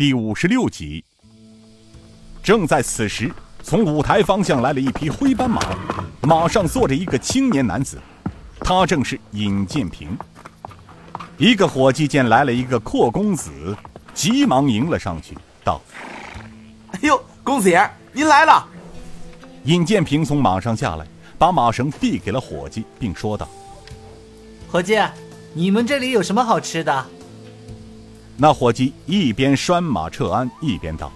第五十六集。正在此时，从舞台方向来了一匹灰斑马，马上坐着一个青年男子，他正是尹建平。一个伙计见来了一个阔公子，急忙迎了上去，道：“哎呦，公子爷，您来了！”尹建平从马上下来，把马绳递给了伙计，并说道：“伙计，你们这里有什么好吃的？”那伙计一边拴马撤鞍，一边道：“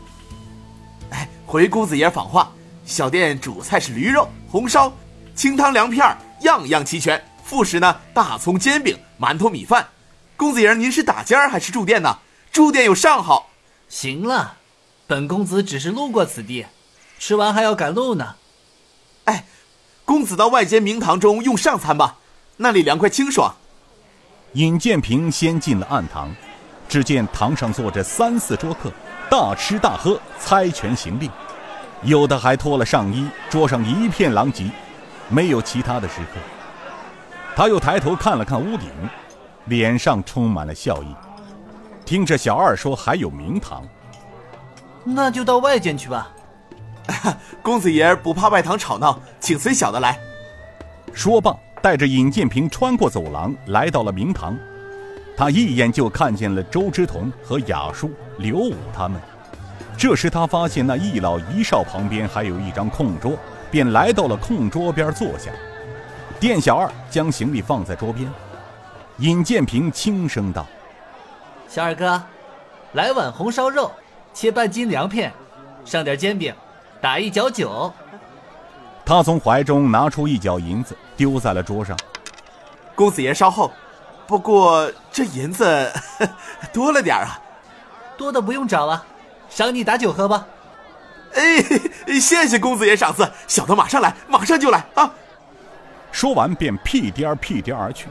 哎，回公子爷访话，小店主菜是驴肉、红烧、清汤凉片，样样齐全。副食呢，大葱煎饼、馒头米饭。公子爷，您是打尖儿还是住店呢？住店有上好。行了，本公子只是路过此地，吃完还要赶路呢。哎，公子到外间明堂中用上餐吧，那里凉快清爽。尹建平先进了暗堂。只见堂上坐着三四桌客，大吃大喝，猜拳行令，有的还脱了上衣，桌上一片狼藉，没有其他的食客。他又抬头看了看屋顶，脸上充满了笑意。听着小二说还有明堂，那就到外间去吧。公子爷不怕外堂吵闹，请随小的来。说罢，带着尹建平穿过走廊，来到了明堂。他一眼就看见了周之彤和雅叔、刘武他们。这时他发现那一老一少旁边还有一张空桌，便来到了空桌边坐下。店小二将行李放在桌边，尹建平轻声道：“小二哥，来碗红烧肉，切半斤凉片，上点煎饼，打一角酒。”他从怀中拿出一角银子，丢在了桌上。公子爷稍后。不过这银子 多了点啊，多的不用找了，赏你打酒喝吧。哎，谢谢公子爷赏赐，小的马上来，马上就来啊！说完便屁颠儿屁颠儿而去。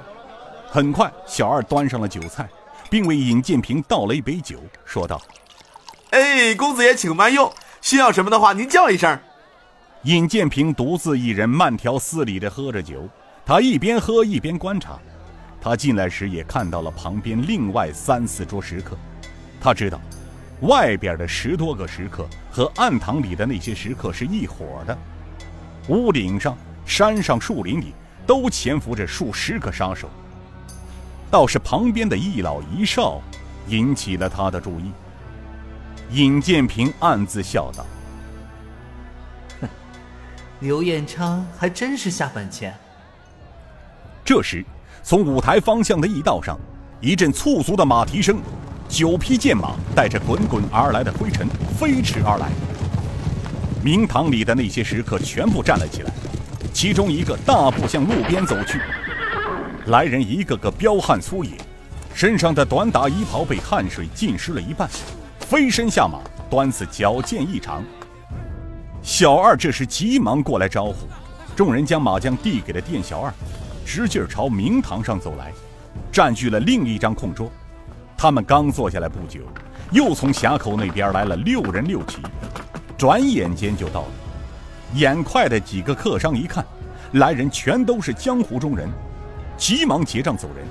很快，小二端上了酒菜，并为尹建平倒了一杯酒，说道：“哎，公子爷请慢用，需要什么的话您叫一声。”尹建平独自一人慢条斯理地喝着酒，他一边喝一边观察。他进来时也看到了旁边另外三四桌食客，他知道，外边的十多个食客和暗堂里的那些食客是一伙的。屋顶上、山上、树林里都潜伏着数十个杀手。倒是旁边的一老一少引起了他的注意。尹建平暗自笑道：“哼，刘彦昌还真是下本钱。”这时。从舞台方向的驿道上，一阵簇足的马蹄声，九匹健马带着滚滚而来的灰尘飞驰而来。明堂里的那些食客全部站了起来，其中一个大步向路边走去。来人一个个彪悍粗野，身上的短打衣袍被汗水浸湿了一半，飞身下马，端子矫健异常。小二这时急忙过来招呼，众人将马缰递给了店小二。直劲朝明堂上走来，占据了另一张空桌。他们刚坐下来不久，又从峡口那边来了六人六骑，转眼间就到了。眼快的几个客商一看，来人全都是江湖中人，急忙结账走人。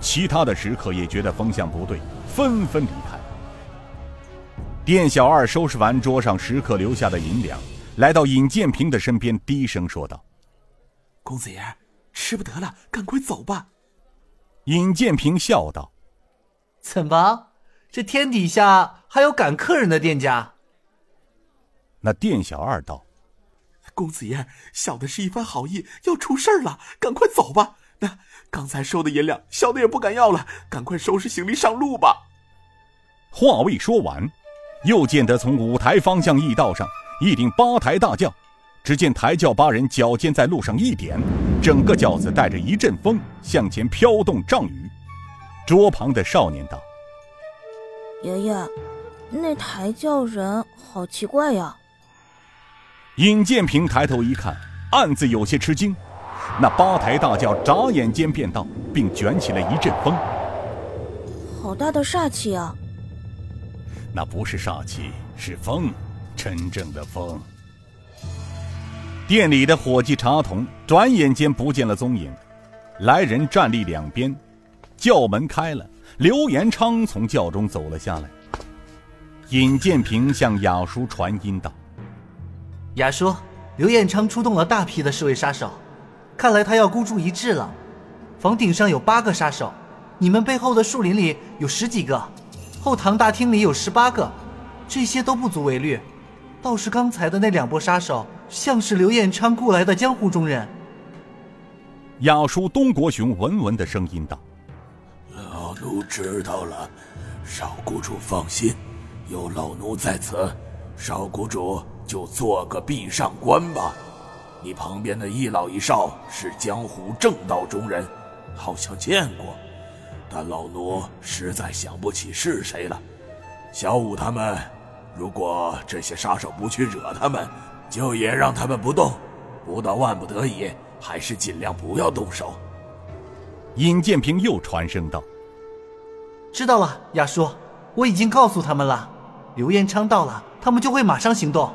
其他的食客也觉得风向不对，纷纷离开。店小二收拾完桌上食客留下的银两，来到尹建平的身边，低声说道：“公子爷。”吃不得了，赶快走吧。尹建平笑道：“怎么，这天底下还有赶客人的店家？”那店小二道：“公子爷，小的是一番好意，要出事儿了，赶快走吧。那刚才收的银两，小的也不敢要了，赶快收拾行李上路吧。”话未说完，又见得从舞台方向驿道上一顶八抬大轿。只见抬轿八人脚尖在路上一点，整个轿子带着一阵风向前飘动丈余。桌旁的少年道：“爷爷，那抬轿人好奇怪呀。”尹建平抬头一看，暗自有些吃惊。那八抬大轿眨眼间便到，并卷起了一阵风。好大的煞气啊！那不是煞气，是风，真正的风。店里的伙计茶童转眼间不见了踪影，来人站立两边，轿门开了，刘延昌从轿中走了下来。尹建平向雅叔传音道：“雅叔，刘彦昌出动了大批的侍卫杀手，看来他要孤注一掷了。房顶上有八个杀手，你们背后的树林里有十几个，后堂大厅里有十八个，这些都不足为虑。倒是刚才的那两波杀手，像是刘彦昌雇来的江湖中人。”雅叔东国雄稳稳的声音道：“老奴知道了，少谷主放心。”有老奴在此，少谷主就做个壁上观吧。你旁边的一老一少是江湖正道中人，好像见过，但老奴实在想不起是谁了。小五他们，如果这些杀手不去惹他们，就也让他们不动。不到万不得已，还是尽量不要动手。尹建平又传声道：“知道了，亚叔，我已经告诉他们了。”刘彦昌到了，他们就会马上行动。